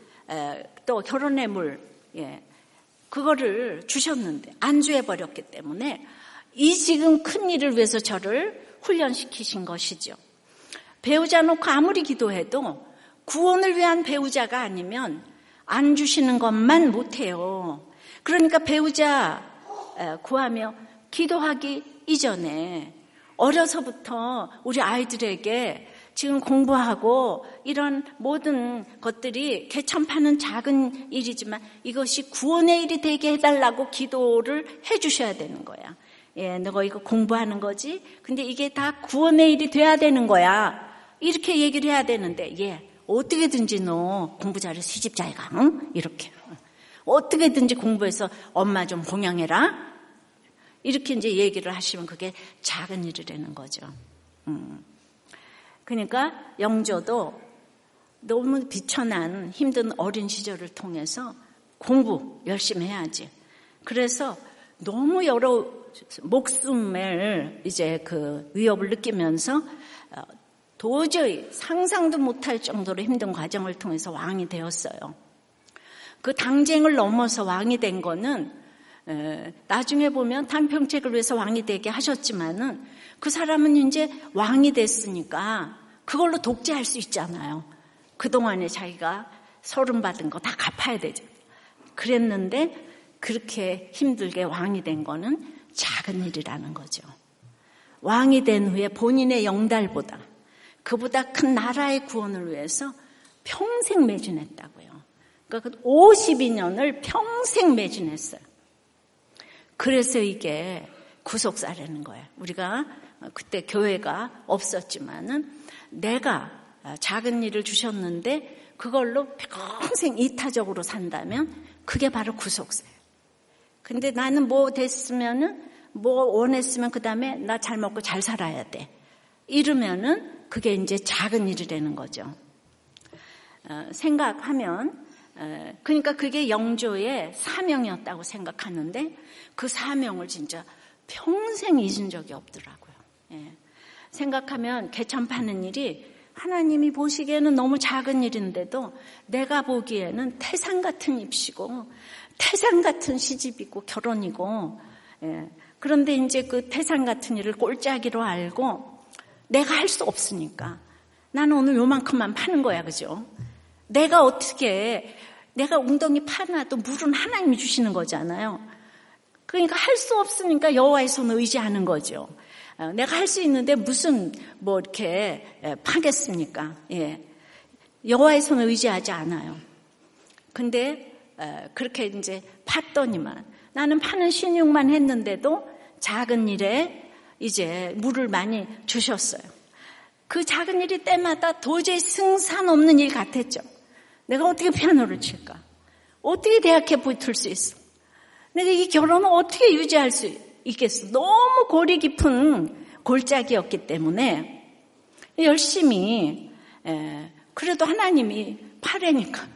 또 결혼의 물, 예, 그거를 주셨는데 안주해 버렸기 때문에 이 지금 큰 일을 위해서 저를 훈련시키신 것이죠. 배우자 놓고 아무리 기도해도 구원을 위한 배우자가 아니면 안 주시는 것만 못해요. 그러니까 배우자 구하며 기도하기 이전에 어려서부터 우리 아이들에게 지금 공부하고 이런 모든 것들이 개천파는 작은 일이지만 이것이 구원의 일이 되게 해달라고 기도를 해주셔야 되는 거야. 예, 너가 이거 공부하는 거지? 근데 이게 다 구원의 일이 돼야 되는 거야. 이렇게 얘기를 해야 되는데, 예, 어떻게든지 너 공부 잘해서 시집 잘 가, 응? 이렇게. 어떻게든지 공부해서 엄마 좀 봉양해라. 이렇게 이제 얘기를 하시면 그게 작은 일이라는 거죠. 음. 그러니까 영조도 너무 비천한 힘든 어린 시절을 통해서 공부 열심히 해야지. 그래서 너무 여러 목숨을 이제 그 위협을 느끼면서 어, 도저히 상상도 못할 정도로 힘든 과정을 통해서 왕이 되었어요. 그 당쟁을 넘어서 왕이 된 거는 나중에 보면 단평책을 위해서 왕이 되게 하셨지만은 그 사람은 이제 왕이 됐으니까 그걸로 독재할 수 있잖아요. 그동안에 자기가 서름 받은 거 다 갚아야 되죠. 그랬는데 그렇게 힘들게 왕이 된 거는 작은 일이라는 거죠. 왕이 된 후에 본인의 영달보다 그보다 큰 나라의 구원을 위해서 평생 매진했다고요. 그러니까 52년을 그 평생 매진했어요. 그래서 이게 구속사라는 거예요. 우리가 그때 교회가 없었지만은 내가 작은 일을 주셨는데 그걸로 평생 이타적으로 산다면 그게 바로 구속사예요. 근데 나는 뭐 됐으면은 뭐 원했으면 그 다음에 나 잘 먹고 잘 살아야 돼. 이러면은 그게 이제 작은 일이라는 거죠. 어, 생각하면 어, 그러니까 그게 영조의 사명이었다고 생각하는데 그 사명을 진짜 평생 잊은 적이 없더라고요. 예. 생각하면 개천 파는 일이 하나님이 보시기에는 너무 작은 일인데도 내가 보기에는 태산 같은 입시고 태산 같은 시집이고 결혼이고 예. 그런데 이제 그 태산 같은 일을 꼴짜기로 알고 내가 할 수 없으니까 나는 오늘 요만큼만 파는 거야 그죠? 내가 어떻게 내가 웅덩이 파놔도 물은 하나님이 주시는 거잖아요. 그러니까 할 수 없으니까 여호와의 손을 의지하는 거죠. 어, 내가 할 수 있는데 무슨 뭐 이렇게 파겠습니까? 예. 여호와의 손을 의지하지 않아요. 근데 어, 그렇게 이제 팠더니만 나는 파는 신용만 했는데도 작은 일에 이제 물을 많이 주셨어요. 그 작은 일이 때마다 도저히 승산 없는 일 같았죠. 내가 어떻게 피아노를 칠까? 어떻게 대학에 붙을 수 있어? 내가 이 결혼을 어떻게 유지할 수 있겠어? 너무 골이 깊은 골짜기였기 때문에 열심히 그래도 하나님이 파래니까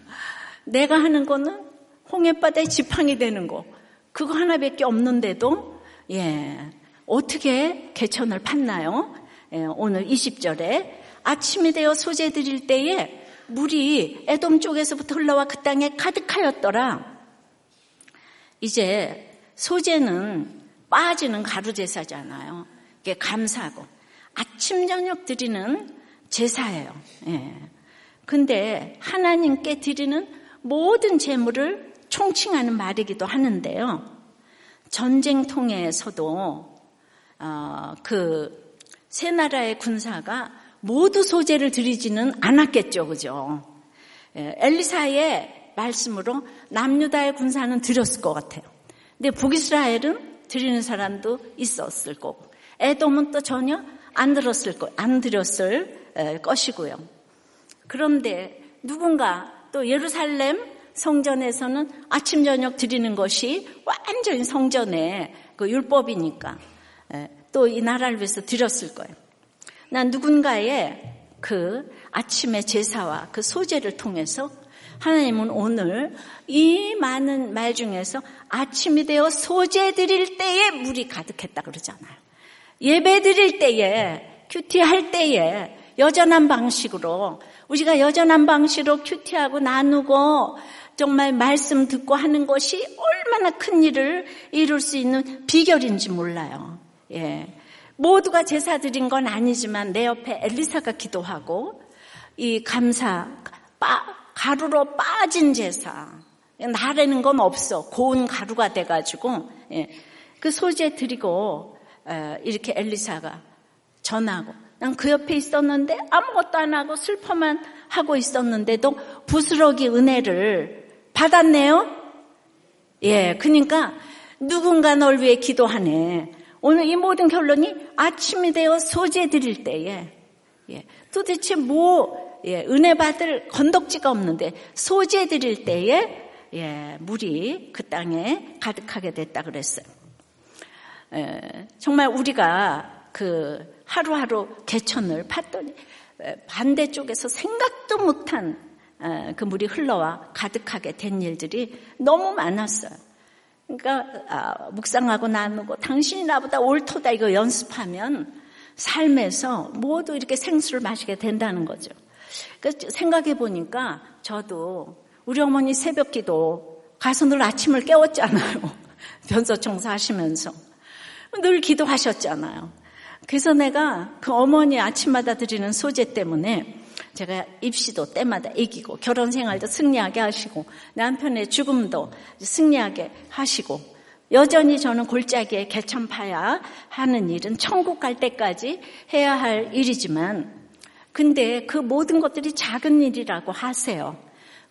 내가 하는 거는 홍해바다에 지팡이 되는 거 그거 하나밖에 없는데도 예 어떻게 개천을 팠나요? 예, 오늘 20절에 아침이 되어 소재 드릴 때에 물이 애돔 쪽에서부터 흘러와 그 땅에 가득하였더라. 이제 소재는 빠지는 가루 제사잖아요. 이게 감사하고 아침 저녁 드리는 제사예요. 예. 근데 하나님께 드리는 모든 재물을 총칭하는 말이기도 하는데요. 전쟁통에서도 어, 그세 나라의 군사가 모두 소재를 드리지는 않았겠죠, 그죠? 예, 엘리사의 말씀으로 남유다의 군사는 드렸을 것 같아요. 근데 북이스라엘은 드리는 사람도 있었을 거고, 에돔은 또 전혀 안 들었을 거, 안 드렸을 것이고요. 그런데 누군가 또 예루살렘 성전에서는 아침 저녁 드리는 것이 완전히 성전의 그 율법이니까 또 이 나라를 위해서 드렸을 거예요. 난 누군가의 그 아침의 제사와 그 소재를 통해서 하나님은 오늘 이 많은 말 중에서 아침이 되어 소재 드릴 때에 물이 가득했다 그러잖아요. 예배 드릴 때에 큐티 할 때에 여전한 방식으로 우리가 여전한 방식으로 큐티하고 나누고 정말 말씀 듣고 하는 것이 얼마나 큰 일을 이룰 수 있는 비결인지 몰라요. 예. 모두가 제사 드린 건 아니지만 내 옆에 엘리사가 기도하고 이 감사 빠, 가루로 빠진 제사 나라는 건 없어 고운 가루가 돼가지고 예. 그 소재 드리고 이렇게 엘리사가 전하고 난 그 옆에 있었는데 아무것도 안 하고 슬퍼만 하고 있었는데도 부스러기 은혜를 받았네요. 예, 그러니까 누군가 널 위해 기도하네. 오늘 이 모든 결론이 아침이 되어 소재 드릴 때에 예, 도대체 뭐 예, 은혜 받을 건덕지가 없는데 소재 드릴 때에 예, 물이 그 땅에 가득하게 됐다 그랬어요. 예, 정말 우리가 그 하루하루 개천을 팠더니 반대쪽에서 생각도 못한 그 물이 흘러와 가득하게 된 일들이 너무 많았어요. 그러니까 아, 묵상하고 나누고 당신이 나보다 옳도다 이거 연습하면 삶에서 모두 이렇게 생수를 마시게 된다는 거죠. 그러니까 생각해 보니까 저도 우리 어머니 새벽기도 가서 늘 아침을 깨웠잖아요. 변소 청소 하시면서 늘 기도하셨잖아요. 그래서 내가 그 어머니 아침마다 드리는 소재 때문에 제가 입시도 때마다 이기고 결혼 생활도 승리하게 하시고 남편의 죽음도 승리하게 하시고 여전히 저는 골짜기에 개천 파야 하는 일은 천국 갈 때까지 해야 할 일이지만 근데 그 모든 것들이 작은 일이라고 하세요.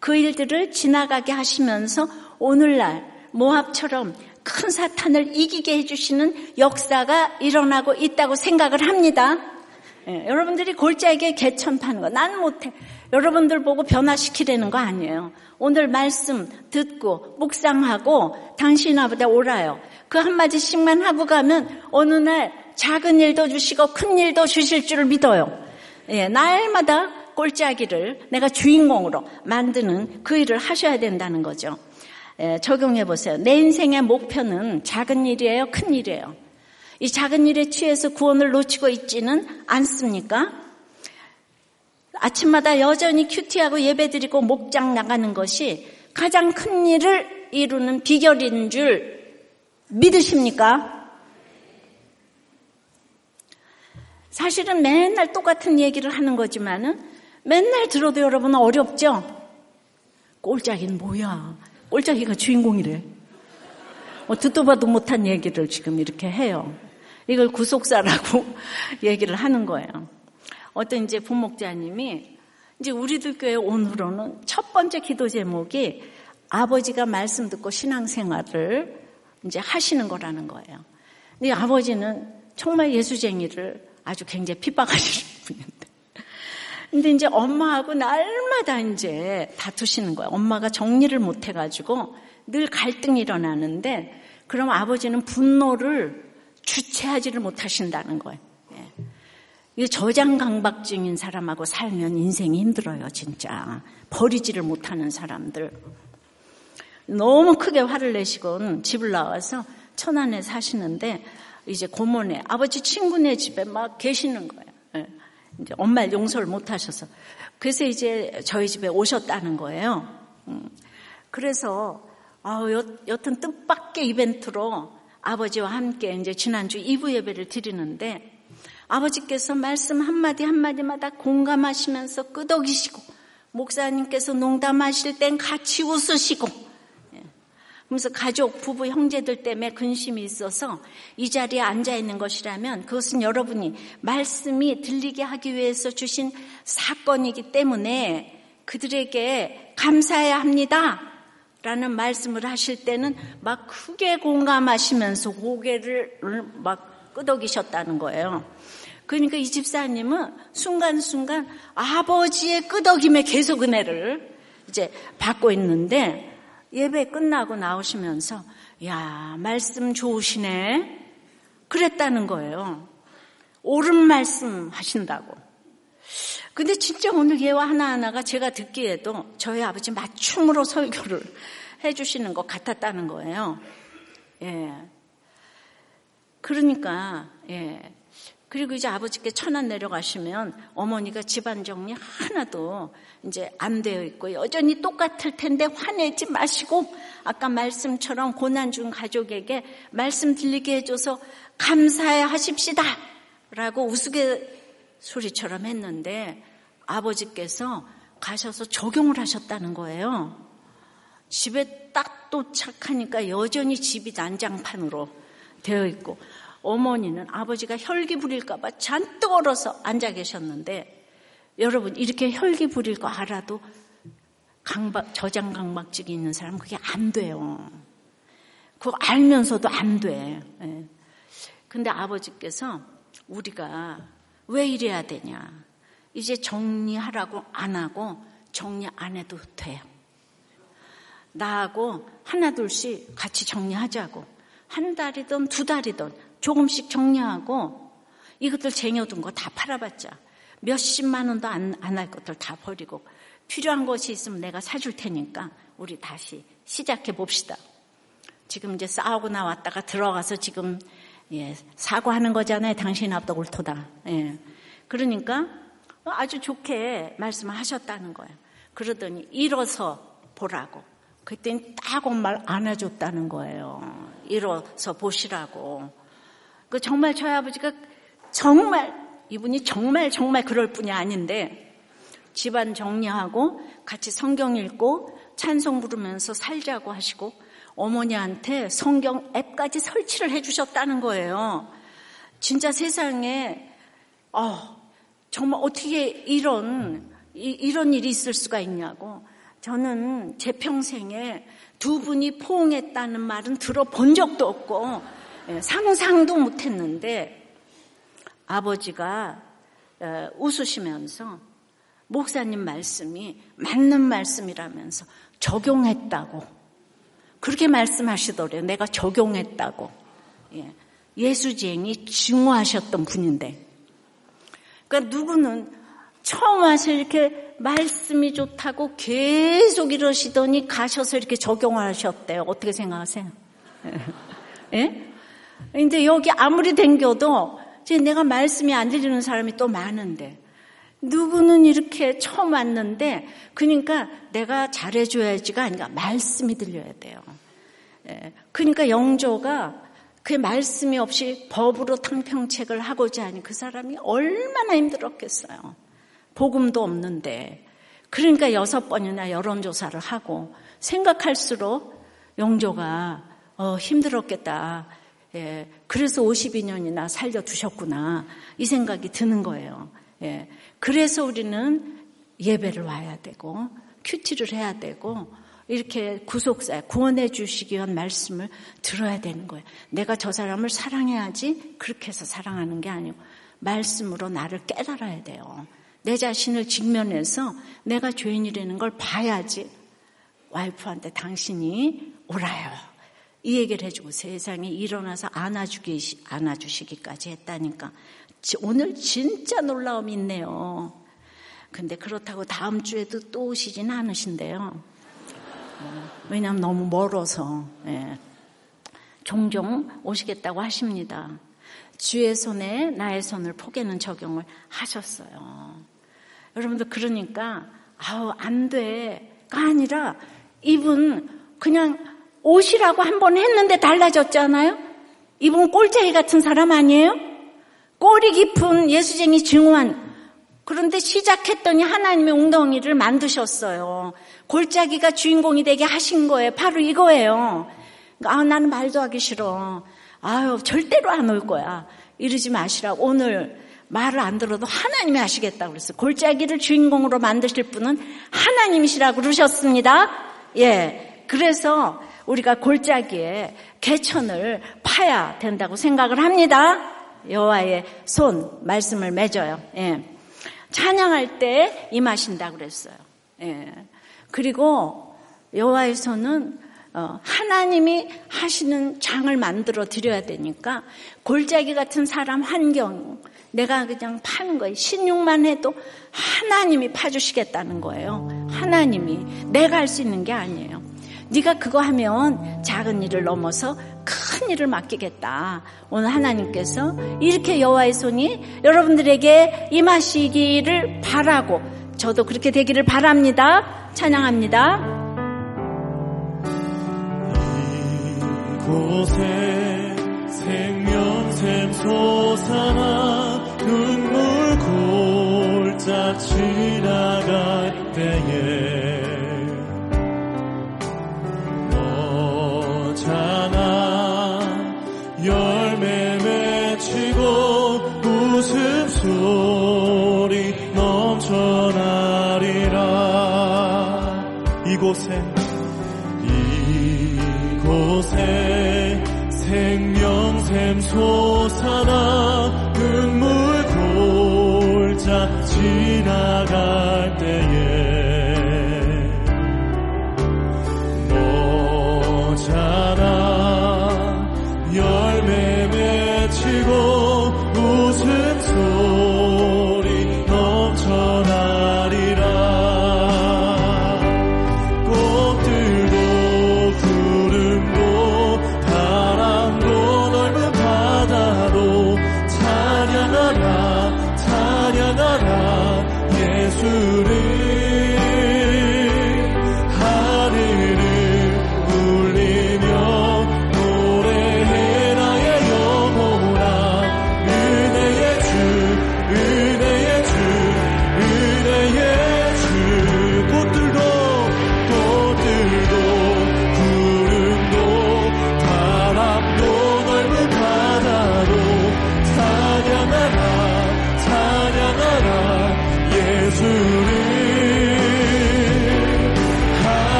그 일들을 지나가게 하시면서 오늘날 모압처럼 큰 사탄을 이기게 해주시는 역사가 일어나고 있다고 생각을 합니다. 예, 여러분들이 골짜기에 개천 파는 거, 난 못해. 여러분들 보고 변화시키려는 거 아니에요. 오늘 말씀 듣고, 묵상하고, 당신 아보다 오라요. 그 한마디씩만 하고 가면 어느 날 작은 일도 주시고 큰 일도 주실 줄을 믿어요. 예, 날마다 꼴짜기를 내가 주인공으로 만드는 그 일을 하셔야 된다는 거죠. 예, 적용해 보세요. 내 인생의 목표는 작은 일이에요, 큰 일이에요. 이 작은 일에 취해서 구원을 놓치고 있지는 않습니까? 아침마다 여전히 큐티하고 예배드리고 목장 나가는 것이 가장 큰 일을 이루는 비결인 줄 믿으십니까? 사실은 맨날 똑같은 얘기를 하는 거지만은 맨날 들어도 여러분 어렵죠? 꼴짝이는 뭐야? 꼴짝이가 주인공이래. 뭐 듣도 봐도 못한 얘기를 지금 이렇게 해요. 이걸 구속사라고 얘기를 하는 거예요. 어떤 이제 부목자님이 이제 우리들 교회 온 후로는 첫 번째 기도 제목이 아버지가 말씀 듣고 신앙생활을 이제 하시는 거라는 거예요. 근데 아버지는 정말 예수쟁이를 아주 굉장히 핍박하시는 분인데. 근데 이제 엄마하고 날마다 이제 다투시는 거예요. 엄마가 정리를 못 해가지고 늘 갈등이 일어나는데 그럼 아버지는 분노를 주체하지를 못하신다는 거예요. 예. 이 저장 강박증인 사람하고 살면 인생이 힘들어요, 진짜. 버리지를 못하는 사람들. 너무 크게 화를 내시곤 집을 나와서 천안에 사시는데 이제 고모네 아버지 친구네 집에 막 계시는 거예요. 예. 이제 엄마를 용서를 못 하셔서. 그래서 이제 저희 집에 오셨다는 거예요. 음. 그래서 아, 여, 여튼 뜻밖의 이벤트로 아버지와 함께 이제 지난주 2부 예배를 드리는데 아버지께서 말씀 한마디 한마디마다 공감하시면서 끄덕이시고 목사님께서 농담하실 땐 같이 웃으시고 예. 그래서 가족, 부부, 형제들 때문에 근심이 있어서 이 자리에 앉아 있는 것이라면 그것은 여러분이 말씀이 들리게 하기 위해서 주신 사건이기 때문에 그들에게 감사해야 합니다. 라는 말씀을 하실 때는 막 크게 공감하시면서 고개를 막 끄덕이셨다는 거예요. 그러니까 이 집사님은 순간순간 아버지의 끄덕임에 계속 은혜를 이제 받고 있는데 예배 끝나고 나오시면서 야, 말씀 좋으시네. 그랬다는 거예요. 옳은 말씀 하신다고. 근데 진짜 오늘 예화 하나하나가 제가 듣기에도 저희 아버지 맞춤으로 설교를 해주시는 것 같았다는 거예요. 예. 그러니까, 예. 그리고 이제 아버지께 천안 내려가시면 어머니가 집안 정리 하나도 이제 안 되어 있고 여전히 똑같을 텐데 화내지 마시고 아까 말씀처럼 고난 중 가족에게 말씀 들리게 해줘서 감사해 하십시다. 라고 우스개 소리처럼 했는데 아버지께서 가셔서 적용을 하셨다는 거예요. 집에 딱 도착하니까 여전히 집이 난장판으로 되어 있고 어머니는 아버지가 혈기 부릴까봐 잔뜩 얼어서 앉아 계셨는데 여러분 이렇게 혈기 부릴 거 알아도 강박, 저장 강박증이 있는 사람은 그게 안 돼요. 그거 알면서도 안 돼. 예. 근데 아버지께서 우리가 왜 이래야 되냐. 이제 정리하라고 안 하고 정리 안 해도 돼요. 나하고 하나둘씩 같이 정리하자고. 한 달이든 두 달이든 조금씩 정리하고 이것들 쟁여둔 거 다 팔아봤자 몇십만 원도 안 할 것들 다 버리고 필요한 것이 있으면 내가 사줄 테니까 우리 다시 시작해 봅시다. 지금 이제 싸우고 나왔다가 들어가서 지금 예, 사과하는 거잖아요. 당신 앞도 옳도다. 예. 그러니까 아주 좋게 말씀을 하셨다는 거예요. 그러더니 일어서 보라고. 그때는 딱 엄마를 안아줬다는 거예요. 일어서 보시라고. 그 정말 저희 아버지가 정말 이분이 정말 정말 그럴 뿐이 아닌데 집안 정리하고 같이 성경 읽고 찬송 부르면서 살자고 하시고 어머니한테 성경 앱까지 설치를 해주셨다는 거예요. 진짜 세상에 어, 정말 어떻게 이런 이, 런 일이 있을 수가 있냐고. 저는 제 평생에 두 분이 포옹했다는 말은 들어본 적도 없고 예, 상상도 못했는데 아버지가 어, 웃으시면서 목사님 말씀이 맞는 말씀이라면서 적용했다고 그렇게 말씀하시더래요. 내가 적용했다고. 예. 예수쟁이 증오하셨던 분인데. 그러니까 누구는 처음 와서 이렇게 말씀이 좋다고 계속 이러시더니 가셔서 이렇게 적용하셨대요. 어떻게 생각하세요? 예? 근데 여기 아무리 댕겨도 내가 말씀이 안 들리는 사람이 또 많은데 누구는 이렇게 처음 왔는데 그러니까 내가 잘해줘야지가 아니라 말씀이 들려야 돼요. 예. 그러니까 영조가 그 말씀이 없이 법으로 탕평책을 하고자 하니 그 사람이 얼마나 힘들었겠어요. 복음도 없는데. 그러니까 여섯 번이나 여론조사를 하고 생각할수록 영조가 어, 힘들었겠다. 예, 그래서 52년이나 살려두셨구나. 이 생각이 드는 거예요. 예, 그래서 우리는 예배를 와야 되고, 큐티를 해야 되고, 이렇게 구속사, 구원해 주시기 위한 말씀을 들어야 되는 거예요. 내가 저 사람을 사랑해야지 그렇게 해서 사랑하는 게 아니고, 말씀으로 나를 깨달아야 돼요. 내 자신을 직면해서 내가 죄인이라는 걸 봐야지 와이프한테 당신이 오라요. 이 얘기를 해주고 세상에 일어나서 안아주기, 안아주시기까지 했다니까. 오늘 진짜 놀라움이 있네요. 근데 그렇다고 다음 주에도 또 오시진 않으신데요. 어, 왜냐하면 너무 멀어서. 예. 종종 오시겠다고 하십니다. 주의 손에 나의 손을 포개는 적용을 하셨어요. 여러분들 그러니까 아우 안 돼가 아니라 이분 그냥 옷이라고 한 번 했는데 달라졌잖아요. 이분 꼴짜기 같은 사람 아니에요? 꼬리 깊은 예수쟁이 증오한 그런데 시작했더니 하나님의 웅덩이를 만드셨어요. 골짜기가 주인공이 되게 하신 거예요. 바로 이거예요. 아, 나는 말도 하기 싫어. 아유, 절대로 안 올 거야. 이러지 마시라고. 오늘 말을 안 들어도 하나님이 하시겠다고 그랬어요. 골짜기를 주인공으로 만드실 분은 하나님이시라고 그러셨습니다. 예. 그래서 우리가 골짜기에 개천을 파야 된다고 생각을 합니다. 여호와의 손 말씀을 맺어요. 예. 찬양할 때 임하신다 그랬어요. 예. 그리고 여호와의 손은 어, 하나님이 하시는 장을 만들어 드려야 되니까 골짜기 같은 사람 환경 내가 그냥 파는 거예요. 신용만 해도 하나님이 파주시겠다는 거예요. 하나님이 내가 할 수 있는 게 아니에요. 네가 그거 하면 작은 일을 넘어서 큰 일을 맡기겠다. 오늘 하나님께서 이렇게 여호와의 손이 여러분들에게 임하시기를 바라고 저도 그렇게 되기를 바랍니다. 찬양합니다. 이곳에 생명샘 솟아나 눈물 골짝 지나갈 때에 이곳에 이곳에 생명샘 솟아나 눈물 골짝 지나갈 때에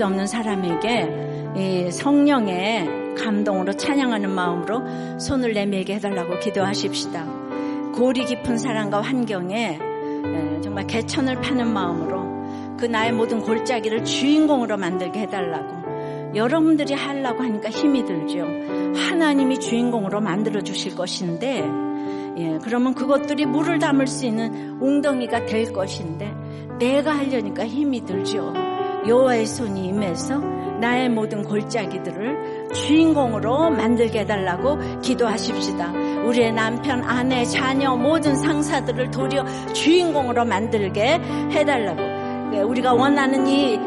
수 없는 사람에게 성령의 감동으로 찬양하는 마음으로 손을 내밀게 해달라고 기도하십시다. 고리 깊은 사랑과 환경에 예, 정말 개천을 파는 마음으로 그 나의 모든 골짜기를 주인공으로 만들게 해달라고 여러분들이 하려고 하니까 힘이 들죠. 하나님이 주인공으로 만들어 주실 것인데 예, 그러면 그것들이 물을 담을 수 있는 웅덩이가 될 것인데 내가 하려니까 힘이 들죠. 여호와의 손이 임해서 나의 모든 골짜기들을 주인공으로 만들게 해달라고 기도하십시다. 우리의 남편, 아내, 자녀, 모든 상사들을 도리어 주인공으로 만들게 해달라고. 네, 우리가 원하는 이,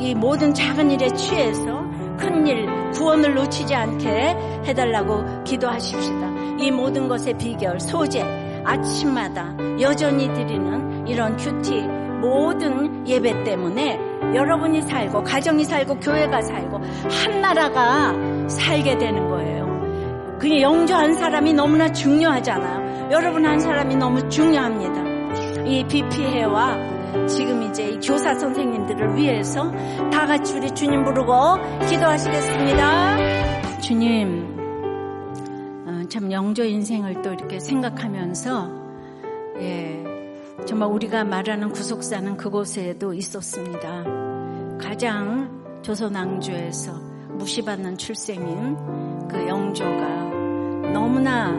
이 모든 작은 일에 취해서 큰 일, 구원을 놓치지 않게 해달라고 기도하십시다. 이 모든 것의 비결, 소재, 아침마다 여전히 드리는 이런 큐티, 모든 예배 때문에 여러분이 살고, 가정이 살고, 교회가 살고, 한 나라가 살게 되는 거예요. 그냥 영조 한 사람이 너무나 중요하잖아요. 여러분 한 사람이 너무 중요합니다. 이 비피해와 지금 이제 교사 선생님들을 위해서 다 같이 우리 주님 부르고 기도하시겠습니다. 주님, 어, 참 영조 인생을 또 이렇게 생각하면서, 예, 정말 우리가 말하는 구속사는 그곳에도 있었습니다. 가장 조선 왕조에서 무시받는 출생인 그 영조가 너무나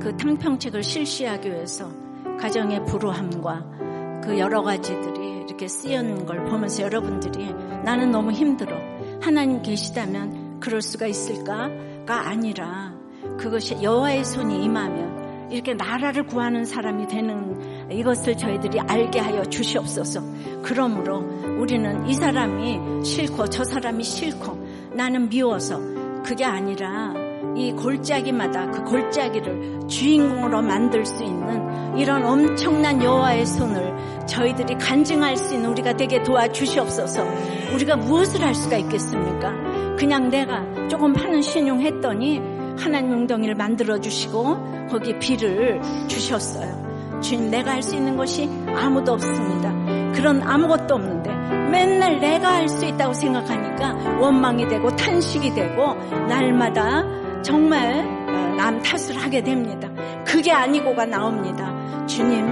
그 탕평책을 실시하기 위해서 가정의 불우함과 그 여러 가지들이 이렇게 쓰여는 걸 보면서 여러분들이 나는 너무 힘들어. 하나님 계시다면 그럴 수가 있을까가 아니라 그것이 여호와의 손이 임하면 이렇게 나라를 구하는 사람이 되는 이것을 저희들이 알게 하여 주시옵소서. 그러므로 우리는 이 사람이 싫고 저 사람이 싫고 나는 미워서 그게 아니라 이 골짜기마다 그 골짜기를 주인공으로 만들 수 있는 이런 엄청난 여호와의 손을 저희들이 간증할 수 있는 우리가 되게 도와주시옵소서. 우리가 무엇을 할 수가 있겠습니까? 그냥 내가 조금 파는 신용했더니 하나님 웅덩이를 만들어 주시고 거기 비를 주셨어요. 주님 내가 할 수 있는 것이 아무도 없습니다. 그런 아무것도 없는데 맨날 내가 할 수 있다고 생각하니까 원망이 되고 탄식이 되고 날마다 정말 어, 남 탓을 하게 됩니다. 그게 아니고가 나옵니다. 주님,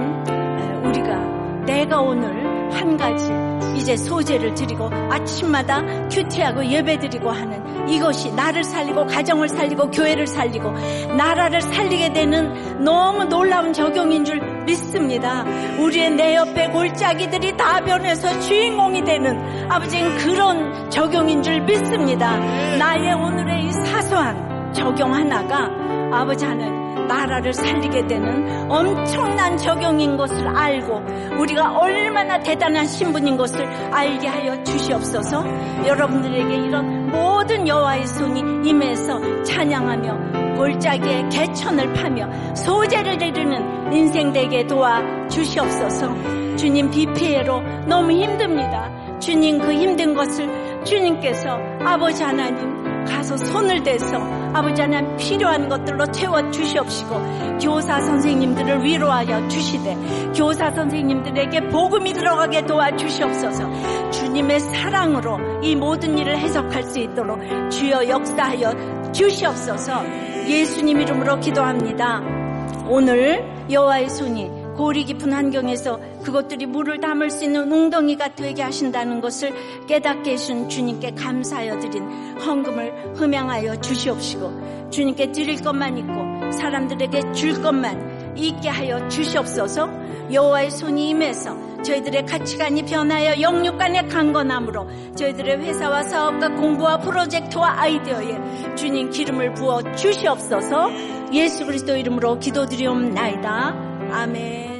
우리가 내가 오늘 한 가지 이제 소재를 드리고 아침마다 큐티하고 예배드리고 하는 이것이 나를 살리고 가정을 살리고 교회를 살리고 나라를 살리게 되는 너무 놀라운 적용인 줄 믿습니다. 우리의 내 옆에 골짜기들이 다 변해서 주인공이 되는 아버지는 그런 적용인 줄 믿습니다. 나의 오늘의 이 사소한 적용 하나가 아버지 하는 나라를 살리게 되는 엄청난 적용인 것을 알고 우리가 얼마나 대단한 신분인 것을 알게 하여 주시옵소서 여러분들에게 이런 모든 여호와의 손이 임해서 찬양하며 골짜기에 개천을 파며 소재를 내리는 인생 되게 도와 주시옵소서. 주님 비피해로 너무 힘듭니다. 주님 그 힘든 것을 주님께서 아버지 하나님 가서 손을 대서 아버지 하나님 필요한 것들로 채워 주시옵시고 교사 선생님들을 위로하여 주시되 교사 선생님들에게 복음이 들어가게 도와 주시옵소서. 주님의 사랑으로 이 모든 일을 해석할 수 있도록 주여 역사하여 주시옵소서 예수님 이름으로 기도합니다. 오늘 여호와의 손이 고리 깊은 환경에서 그것들이 물을 담을 수 있는 웅덩이가 되게 하신다는 것을 깨닫게 해준 주님께 감사하여 드린 헌금을 흠양하여 주시옵시고 주님께 드릴 것만 있고 사람들에게 줄 것만 있게 하여 주시옵소서 여호와의 손이 임해서 저희들의 가치관이 변하여 영육간의 강건함으로 저희들의 회사와 사업과 공부와 프로젝트와 아이디어에 주님 기름을 부어 주시옵소서 예수 그리스도 이름으로 기도드리옵나이다. 아멘.